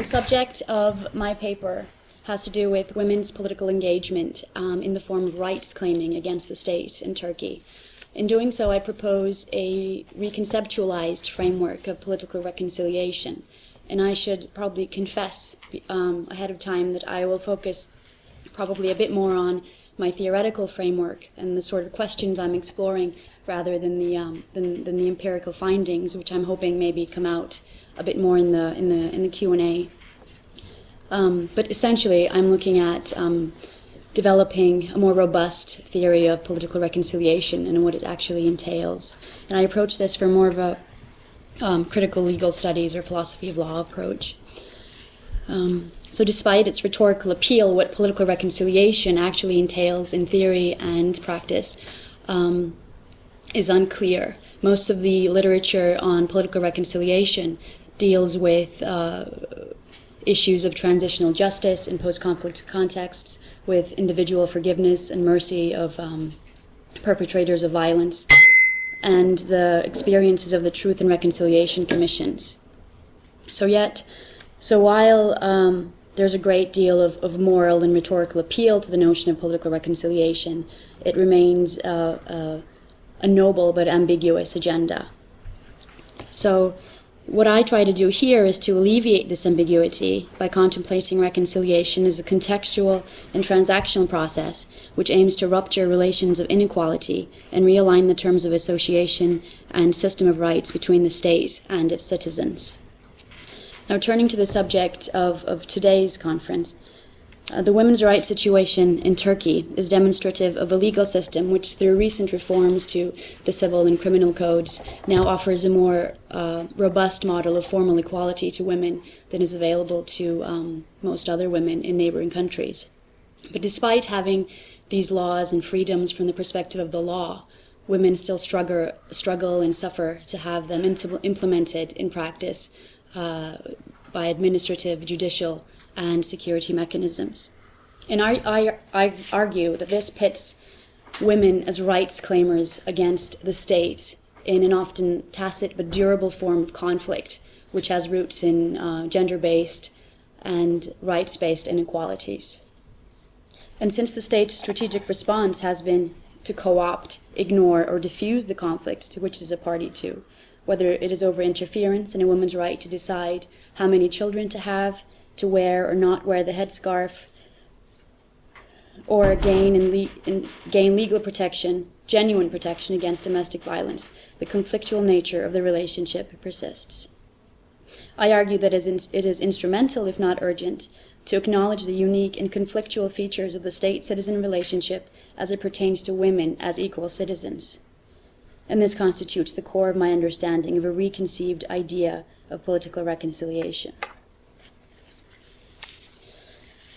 The subject of my paper has to do with women's political engagement um, in the form of rights claiming against the state in Turkey. In doing so, I propose a reconceptualized framework of political reconciliation. And I should probably confess um, ahead of time that I will focus probably a bit more on my theoretical framework and the sort of questions I'm exploring rather than the um, than, than the empirical findings, which I'm hoping maybe come out a bit more in the in the in the Q and A. Um, but essentially, I'm looking at um, developing a more robust theory of political reconciliation and what it actually entails. And I approach this from more of a um, critical legal studies or philosophy of law approach. Um, so, despite its rhetorical appeal, what political reconciliation actually entails in theory and practice um, is unclear. Most of the literature on political reconciliation deals with uh, issues of transitional justice in post conflict contexts, with individual forgiveness and mercy of um, perpetrators of violence, and the experiences of the Truth and Reconciliation Commissions. So, yet, so while um, there's a great deal of, of moral and rhetorical appeal to the notion of political reconciliation, it remains uh, uh, a noble but ambiguous agenda. So, what I try to do here is to alleviate this ambiguity by contemplating reconciliation as a contextual and transactional process which aims to rupture relations of inequality and realign the terms of association and system of rights between the state and its citizens. Now, turning to the subject of, of today's conference, uh, the women's rights situation in Turkey is demonstrative of a legal system which, through recent reforms to the civil and criminal codes, now offers a more uh, robust model of formal equality to women than is available to um, most other women in neighboring countries. But despite having these laws and freedoms from the perspective of the law, women still struggle, struggle and suffer to have them implemented in practice uh, by administrative, judicial, and security mechanisms. And I, I, I argue that this pits women as rights claimers against the state in an often tacit but durable form of conflict, which has roots in uh, gender based and rights based inequalities. And since the state's strategic response has been to co opt, ignore, or diffuse the conflict to which it is a party to, whether it is over interference in a woman's right to decide how many children to have, to wear or not wear the headscarf, or gain, le- gain legal protection, genuine protection against domestic violence, the conflictual nature of the relationship persists. I argue that it is instrumental, if not urgent, to acknowledge the unique and conflictual features of the state citizen relationship as it pertains to women as equal citizens. And this constitutes the core of my understanding of a reconceived idea of political reconciliation.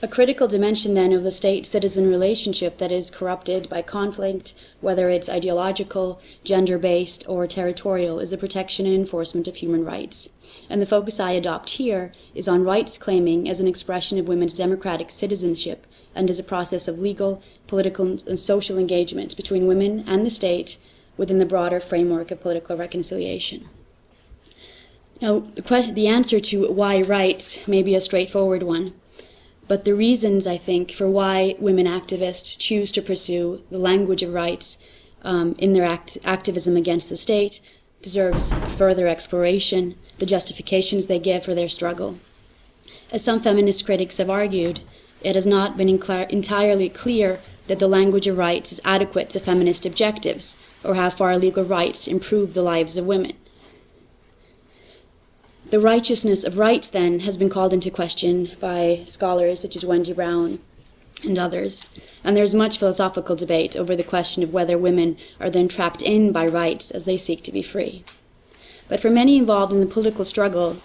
A critical dimension, then, of the state citizen relationship that is corrupted by conflict, whether it's ideological, gender based, or territorial, is the protection and enforcement of human rights. And the focus I adopt here is on rights claiming as an expression of women's democratic citizenship and as a process of legal, political, and social engagement between women and the state within the broader framework of political reconciliation. Now, the, question, the answer to why rights may be a straightforward one. But the reasons, I think, for why women activists choose to pursue the language of rights um, in their act- activism against the state deserves further exploration, the justifications they give for their struggle. As some feminist critics have argued, it has not been entirely clear that the language of rights is adequate to feminist objectives or how far legal rights improve the lives of women. The righteousness of rights, then, has been called into question by scholars such as Wendy Brown and others. And there's much philosophical debate over the question of whether women are then trapped in by rights as they seek to be free. But for many involved in the political struggle,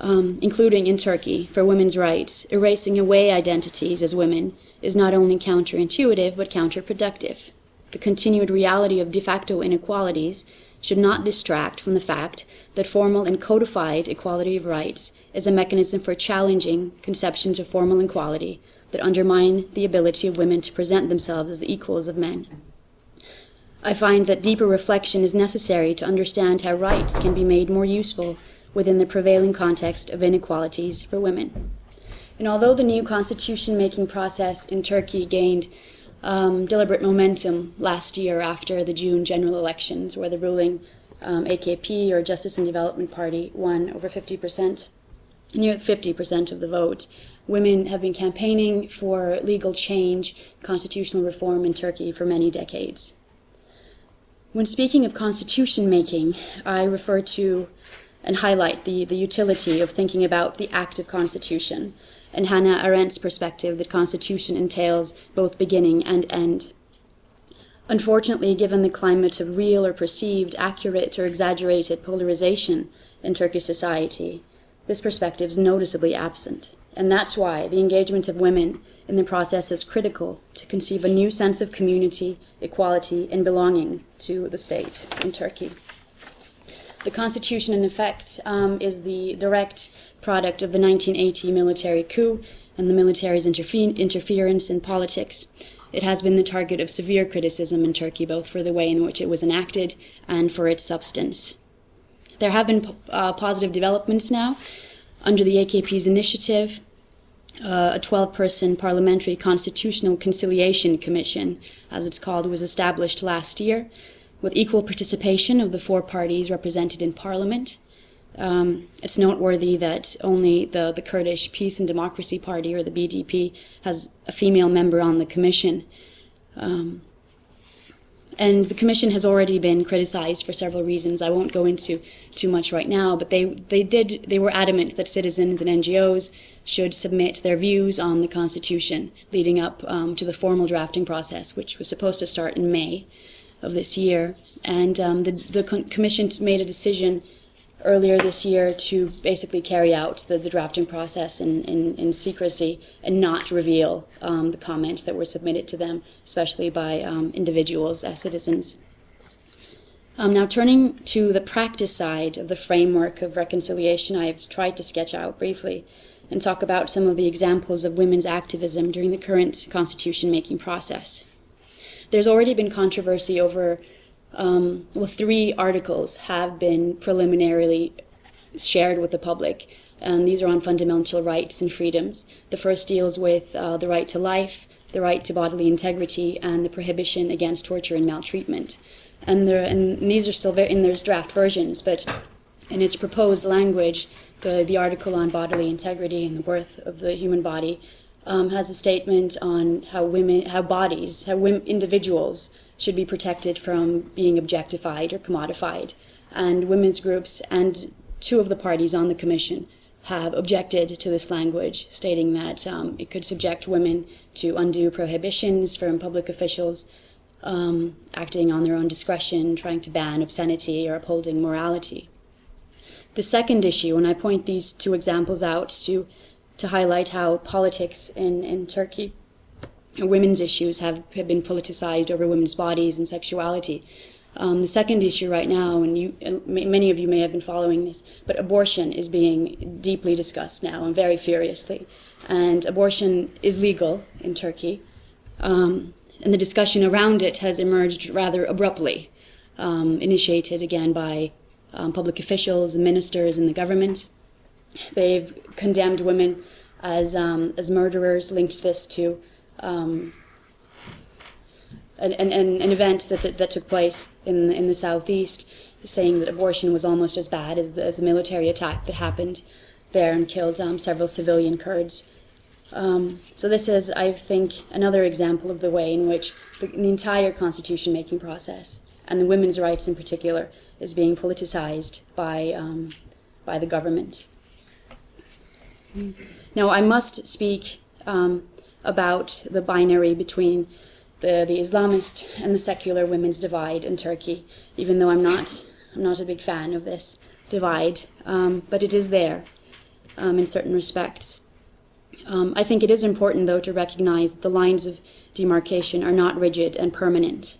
um, including in Turkey, for women's rights, erasing away identities as women is not only counterintuitive but counterproductive. The continued reality of de facto inequalities should not distract from the fact that formal and codified equality of rights is a mechanism for challenging conceptions of formal equality that undermine the ability of women to present themselves as the equals of men. I find that deeper reflection is necessary to understand how rights can be made more useful within the prevailing context of inequalities for women. And although the new constitution making process in Turkey gained um, deliberate momentum last year after the June general elections, where the ruling um, AKP or Justice and Development Party won over 50%, near 50% of the vote, women have been campaigning for legal change, constitutional reform in Turkey for many decades. When speaking of constitution making, I refer to and highlight the, the utility of thinking about the act of constitution and Hannah Arendt's perspective that constitution entails both beginning and end. Unfortunately, given the climate of real or perceived, accurate or exaggerated polarization in Turkish society, this perspective is noticeably absent. And that's why the engagement of women in the process is critical to conceive a new sense of community, equality, and belonging to the state in Turkey. The constitution, in effect, um, is the direct product of the 1980 military coup and the military's interfe- interference in politics. It has been the target of severe criticism in Turkey, both for the way in which it was enacted and for its substance. There have been uh, positive developments now under the AKP's initiative. Uh, a 12 person parliamentary constitutional conciliation commission, as it's called, was established last year with equal participation of the four parties represented in parliament. Um, it's noteworthy that only the, the Kurdish Peace and Democracy Party, or the BDP, has a female member on the commission. Um, and the commission has already been criticized for several reasons. I won't go into too much right now, but they, they did they were adamant that citizens and NGOs should submit their views on the constitution leading up um, to the formal drafting process, which was supposed to start in May of this year. And um, the, the commission made a decision earlier this year to basically carry out the, the drafting process in, in, in, secrecy and not reveal um, the comments that were submitted to them, especially by um, individuals as citizens. Um, now, turning to the practice side of the framework of reconciliation, I've tried to sketch out briefly and talk about some of the examples of women's activism during the current constitution making process. There's already been controversy over um, well, three articles have been preliminarily shared with the public, and these are on fundamental rights and freedoms. The first deals with uh, the right to life, the right to bodily integrity, and the prohibition against torture and maltreatment. And, there, and these are still very, in their draft versions, but in its proposed language, the, the article on bodily integrity and the worth of the human body um, has a statement on how women, how bodies, how women, individuals should be protected from being objectified or commodified. And women's groups and two of the parties on the commission have objected to this language, stating that um, it could subject women to undue prohibitions from public officials um, acting on their own discretion, trying to ban obscenity or upholding morality. The second issue, and I point these two examples out to, to highlight how politics in, in Turkey women's issues have, have been politicized over women's bodies and sexuality. Um, the second issue right now, and you, and many of you may have been following this, but abortion is being deeply discussed now and very furiously. And abortion is legal in Turkey, um, and the discussion around it has emerged rather abruptly, um, initiated again by um, public officials ministers in the government. They've condemned women as um, as murderers, linked this to um, an, an, an event that, that took place in, in the southeast, saying that abortion was almost as bad as the, as the military attack that happened there and killed um, several civilian Kurds. Um, so this is, I think, another example of the way in which the, the entire constitution making process, and the women's rights in particular, is being politicized by, um, by the government. Now, I must speak um, about the binary between the, the Islamist and the secular women's divide in Turkey, even though I'm not, I'm not a big fan of this divide, um, but it is there um, in certain respects. Um, I think it is important, though, to recognize that the lines of demarcation are not rigid and permanent.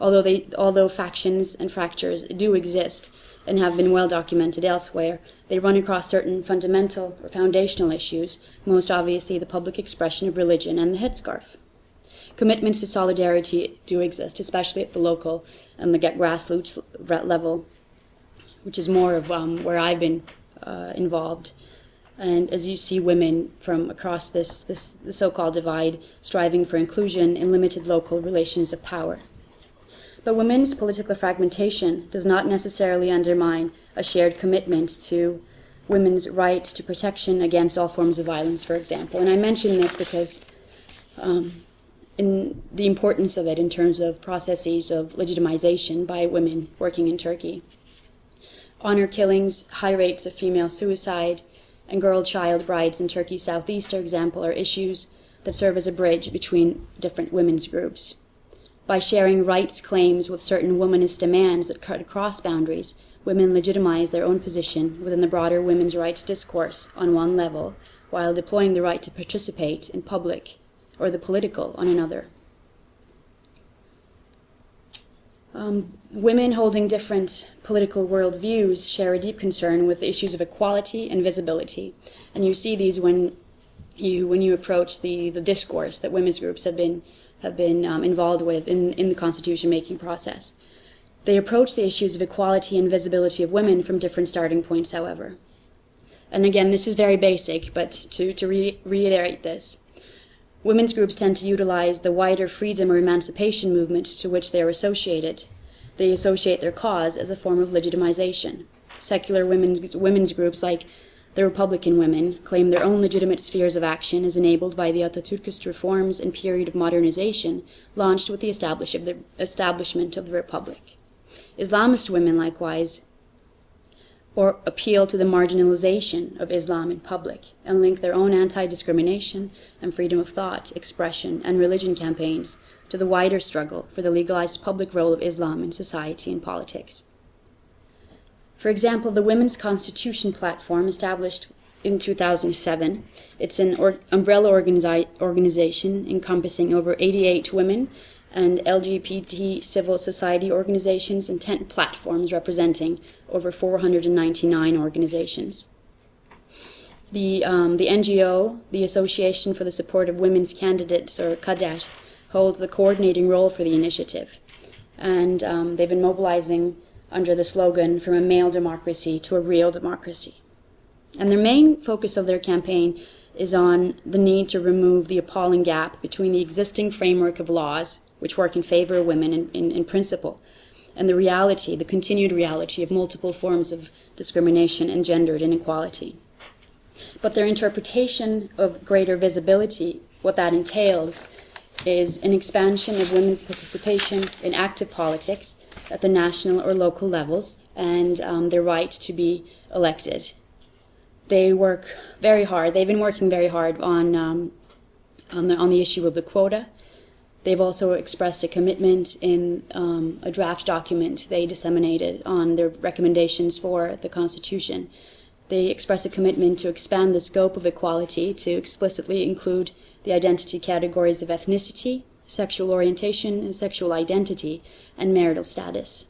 Although, they, although factions and fractures do exist and have been well documented elsewhere, they run across certain fundamental or foundational issues, most obviously the public expression of religion and the headscarf. Commitments to solidarity do exist, especially at the local and the grassroots level. which is more of um, where I've been uh, involved. And as you see women from across this, this so-called divide striving for inclusion in limited local relations of power. But women's political fragmentation does not necessarily undermine a shared commitment to women's right to protection against all forms of violence, for example. And I mention this because um, in the importance of it in terms of processes of legitimization by women working in Turkey. Honor killings, high rates of female suicide, and girl child brides in Turkey's southeast, for example, are issues that serve as a bridge between different women's groups by sharing rights claims with certain womanist demands that cut across boundaries, women legitimize their own position within the broader women's rights discourse on one level, while deploying the right to participate in public or the political on another. Um, women holding different political worldviews share a deep concern with the issues of equality and visibility, and you see these when you when you approach the, the discourse that women's groups have been have been um, involved with in, in the constitution making process. They approach the issues of equality and visibility of women from different starting points, however. And again, this is very basic, but to, to re- reiterate this, women's groups tend to utilize the wider freedom or emancipation movement to which they are associated. They associate their cause as a form of legitimization. Secular women's, women's groups like the Republican women claim their own legitimate spheres of action as enabled by the Atatürkist reforms and period of modernization launched with the establishment of the Republic. Islamist women, likewise, or appeal to the marginalization of Islam in public and link their own anti discrimination and freedom of thought, expression, and religion campaigns to the wider struggle for the legalized public role of Islam in society and politics. For example, the Women's Constitution Platform, established in 2007, it's an or- umbrella organizi- organization encompassing over 88 women and LGBT civil society organizations and 10 platforms representing over 499 organizations. The, um, the NGO, the Association for the Support of Women's Candidates, or KADER, holds the coordinating role for the initiative. And um, they've been mobilizing under the slogan From a Male Democracy to a Real Democracy. And their main focus of their campaign is on the need to remove the appalling gap between the existing framework of laws, which work in favor of women in, in, in principle, and the reality, the continued reality of multiple forms of discrimination and gendered inequality. But their interpretation of greater visibility, what that entails, is an expansion of women's participation in active politics at the national or local levels and um, their right to be elected. They work very hard. They've been working very hard on um, on the on the issue of the quota. They've also expressed a commitment in um, a draft document they disseminated on their recommendations for the Constitution. They express a commitment to expand the scope of equality to explicitly include the identity categories of ethnicity, sexual orientation and sexual identity, and marital status.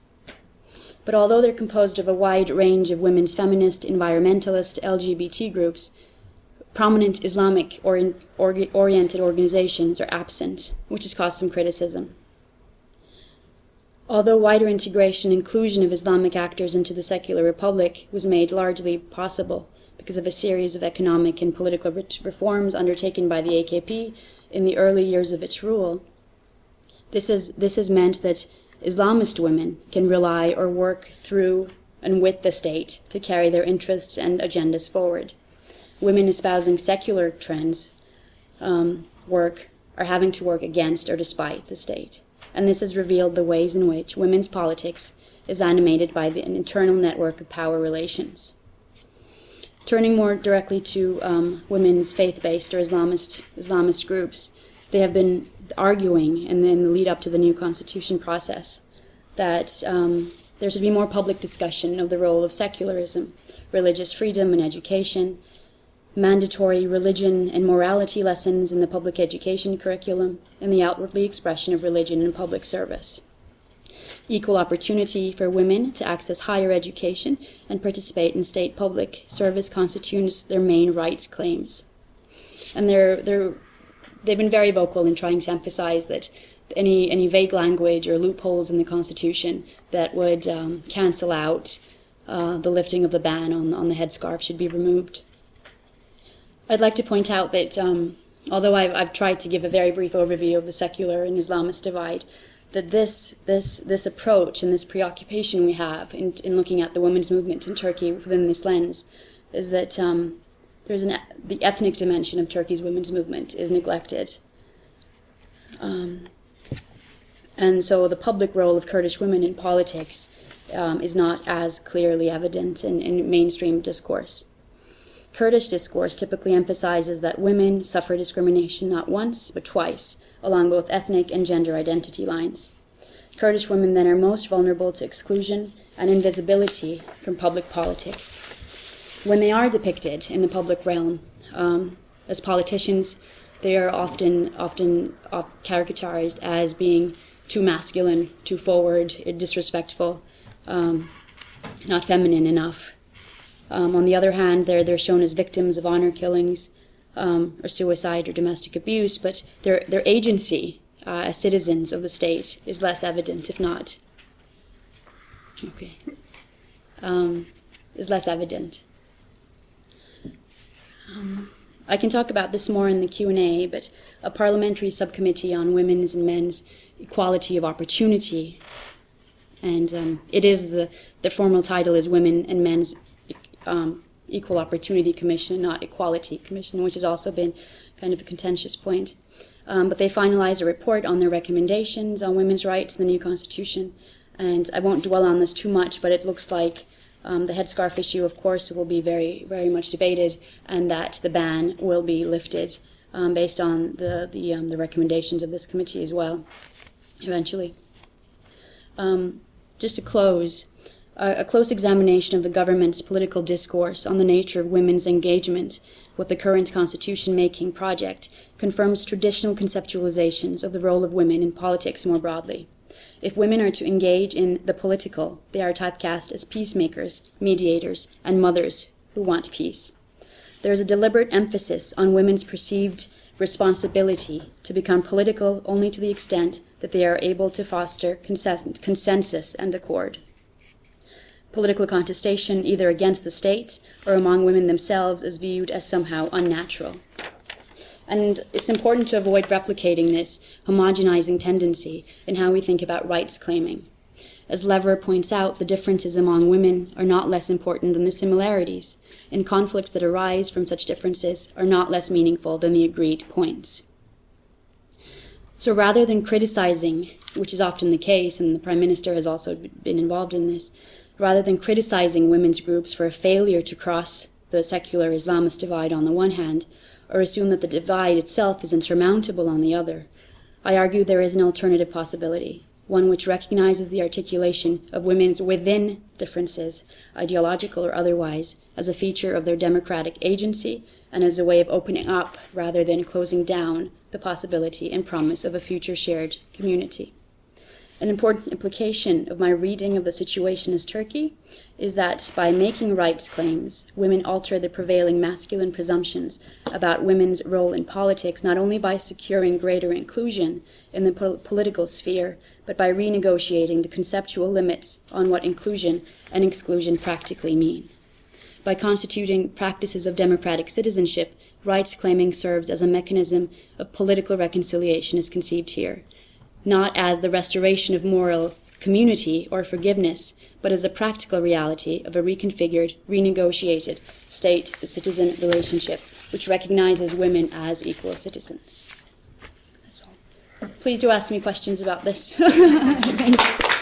But although they're composed of a wide range of women's feminist, environmentalist, LGBT groups, prominent Islamic or oriented organizations are absent, which has caused some criticism. Although wider integration and inclusion of Islamic actors into the secular republic was made largely possible because of a series of economic and political reforms undertaken by the AKP in the early years of its rule. This, is, this has meant that Islamist women can rely or work through and with the state to carry their interests and agendas forward. Women espousing secular trends um, work are having to work against or despite the state. And this has revealed the ways in which women's politics is animated by an internal network of power relations. Turning more directly to um, women's faith-based or Islamist Islamist groups, they have been arguing, and then the lead up to the new constitution process, that um, there should be more public discussion of the role of secularism, religious freedom and education, mandatory religion and morality lessons in the public education curriculum, and the outwardly expression of religion in public service equal opportunity for women to access higher education and participate in state public service constitutes their main rights claims. And they're, they're, they've been very vocal in trying to emphasize that any, any vague language or loopholes in the Constitution that would um, cancel out uh, the lifting of the ban on, on the headscarf should be removed. I'd like to point out that um, although I've, I've tried to give a very brief overview of the secular and Islamist divide, that this this this approach and this preoccupation we have in, in looking at the women's movement in Turkey within this lens is that um, there's an the ethnic dimension of Turkey's women's movement is neglected. Um, and so the public role of Kurdish women in politics um, is not as clearly evident in, in mainstream discourse. Kurdish discourse typically emphasizes that women suffer discrimination not once, but twice, along both ethnic and gender identity lines. Kurdish women then are most vulnerable to exclusion and invisibility from public politics. When they are depicted in the public realm um, as politicians, they are often often caricatured as being too masculine, too forward, disrespectful, um, not feminine enough. Um, on the other hand, they're, they're shown as victims of honor killings um, or suicide or domestic abuse, but their, their agency uh, as citizens of the state is less evident, if not. Okay. Um, is less evident. Um, I can talk about this more in the Q&A, but a parliamentary subcommittee on women's and men's equality of opportunity, and um, it is the, the formal title is Women and Men's um, Equal Opportunity Commission, not Equality Commission, which has also been kind of a contentious point. Um, but they finalized a report on their recommendations on women's rights in the new constitution, and I won't dwell on this too much, but it looks like um, the headscarf issue, of course, will be very, very much debated, and that the ban will be lifted um, based on the the, um, the recommendations of this committee as well, eventually. Um, just to close, a close examination of the government's political discourse on the nature of women's engagement with the current constitution making project confirms traditional conceptualizations of the role of women in politics more broadly. If women are to engage in the political, they are typecast as peacemakers, mediators, and mothers who want peace. There is a deliberate emphasis on women's perceived responsibility to become political only to the extent that they are able to foster consensus and accord political contestation, either against the state or among women themselves, is viewed as somehow unnatural. And it's important to avoid replicating this homogenizing tendency in how we think about rights claiming. As Lever points out, the differences among women are not less important than the similarities, and conflicts that arise from such differences are not less meaningful than the agreed points. So rather than criticizing, which is often the case, and the Prime Minister has also been involved in this, rather than criticizing women's groups for a failure to cross the secular Islamist divide on the one hand, or assume that the divide itself is insurmountable on the other, I argue there is an alternative possibility, one which recognizes the articulation of women's within differences, ideological or otherwise, as a feature of their democratic agency and as a way of opening up rather than closing down the possibility and promise of a future shared community. An important implication of my reading of the situation as Turkey is that by making rights claims, women alter the prevailing masculine presumptions about women's role in politics not only by securing greater inclusion in the po- political sphere, but by renegotiating the conceptual limits on what inclusion and exclusion practically mean. By constituting practices of democratic citizenship, rights claiming serves as a mechanism of political reconciliation as conceived here not as the restoration of moral community or forgiveness, but as a practical reality of a reconfigured, renegotiated state citizen relationship which recognizes women as equal citizens. That's all. Please do ask me questions about this.